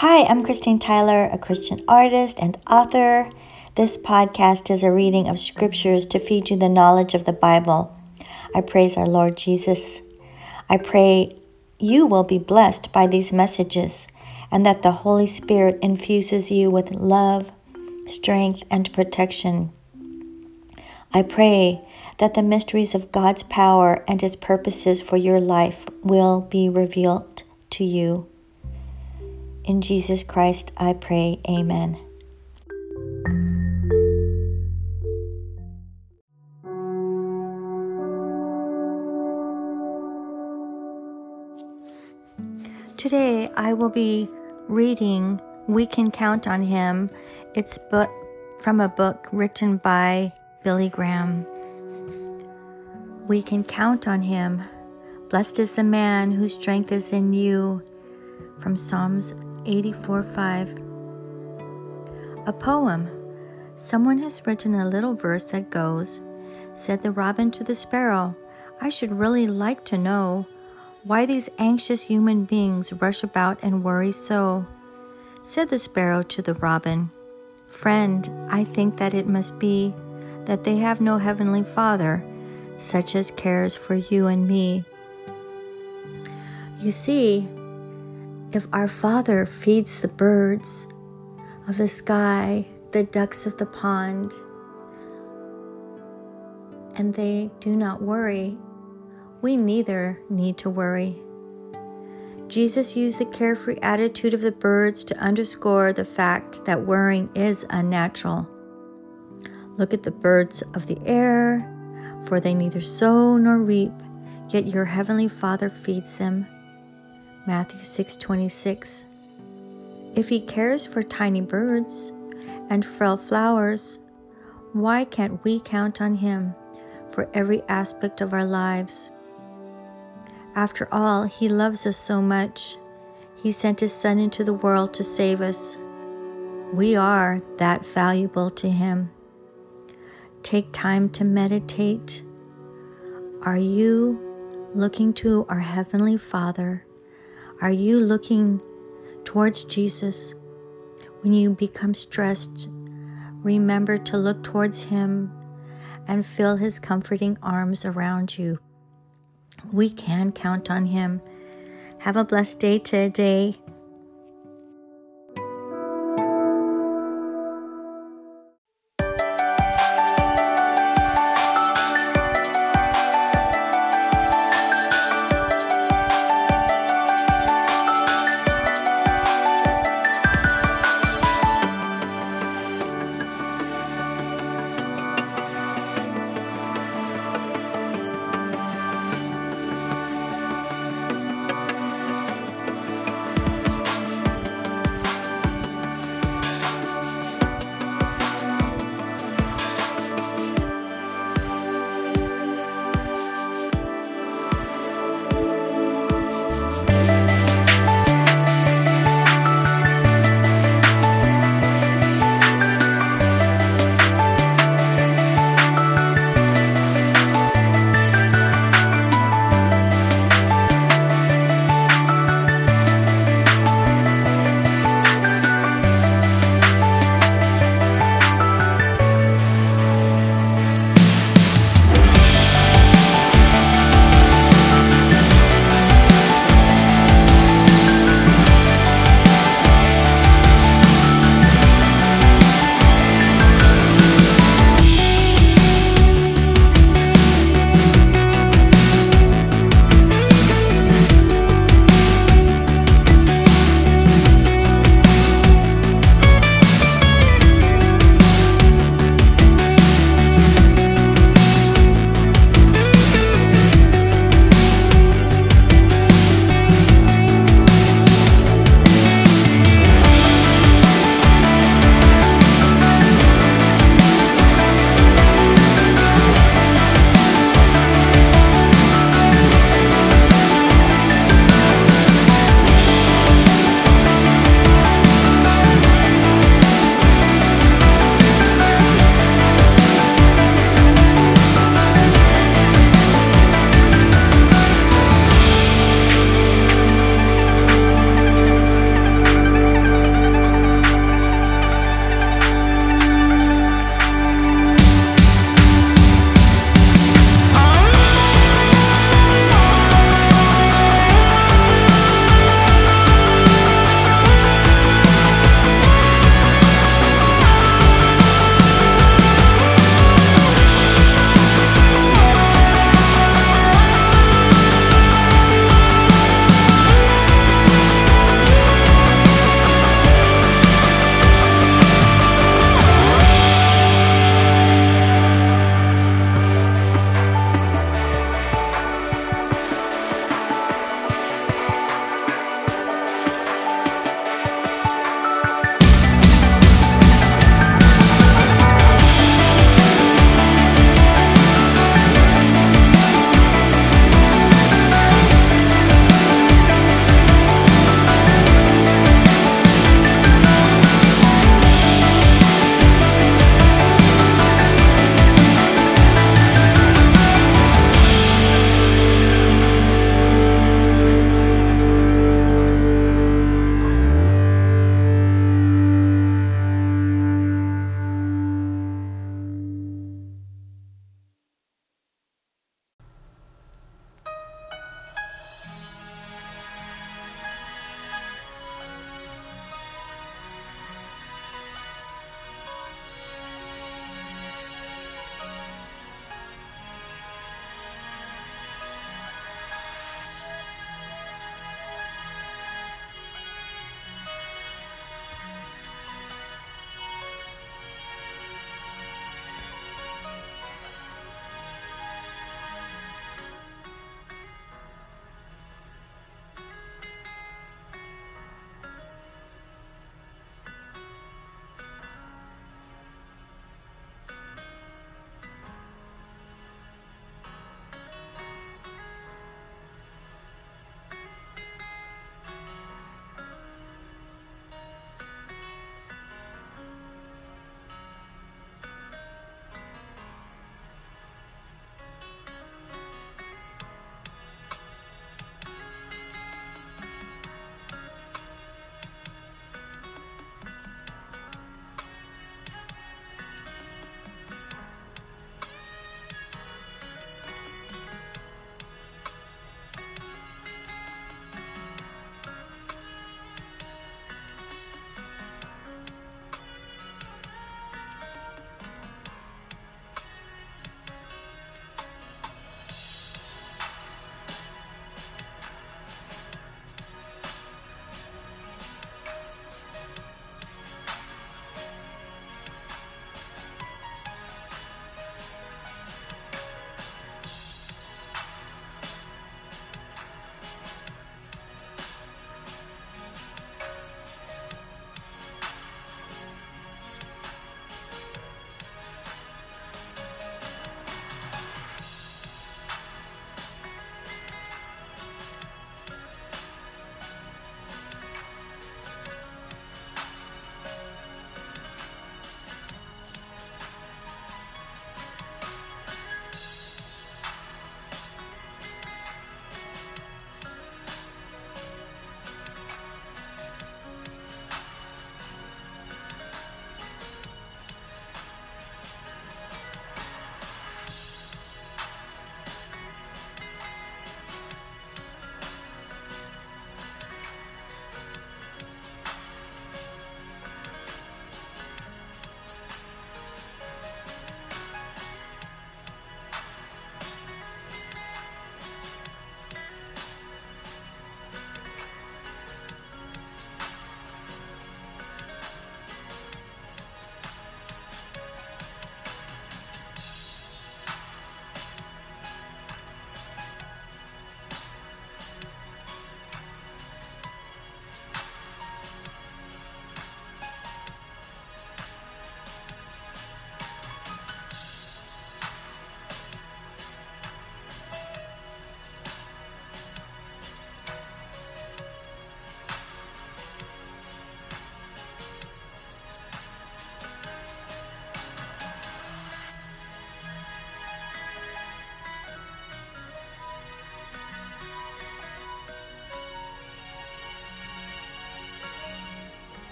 Hi, I'm Christine Tyler, a Christian artist and author. This podcast is a reading of scriptures to feed you the knowledge of the Bible. I praise our Lord Jesus. I pray you will be blessed by these messages and that the Holy Spirit infuses you with love, strength, and protection. I pray that the mysteries of God's power and His purposes for your life will be revealed to you. In Jesus Christ, I pray. Amen. Today, I will be reading We Can Count on Him. It's book, from a book written by Billy Graham. We can count on Him. Blessed is the man whose strength is in you. From Psalms 84 5. A poem. Someone has written a little verse that goes Said the robin to the sparrow, I should really like to know why these anxious human beings rush about and worry so. Said the sparrow to the robin, Friend, I think that it must be that they have no heavenly Father, such as cares for you and me. You see, if our Father feeds the birds of the sky, the ducks of the pond, and they do not worry, we neither need to worry. Jesus used the carefree attitude of the birds to underscore the fact that worrying is unnatural. Look at the birds of the air, for they neither sow nor reap, yet your heavenly Father feeds them. Matthew 6:26. If he cares for tiny birds and frail flowers, why can't we count on him for every aspect of our lives? After all, He loves us so much. He sent His Son into the world to save us. We are that valuable to Him. Take time to meditate. Are you looking to our Heavenly Father? Are you looking towards Jesus? When you become stressed, remember to look towards Him and feel His comforting arms around you we can count on Him. Have a blessed day today.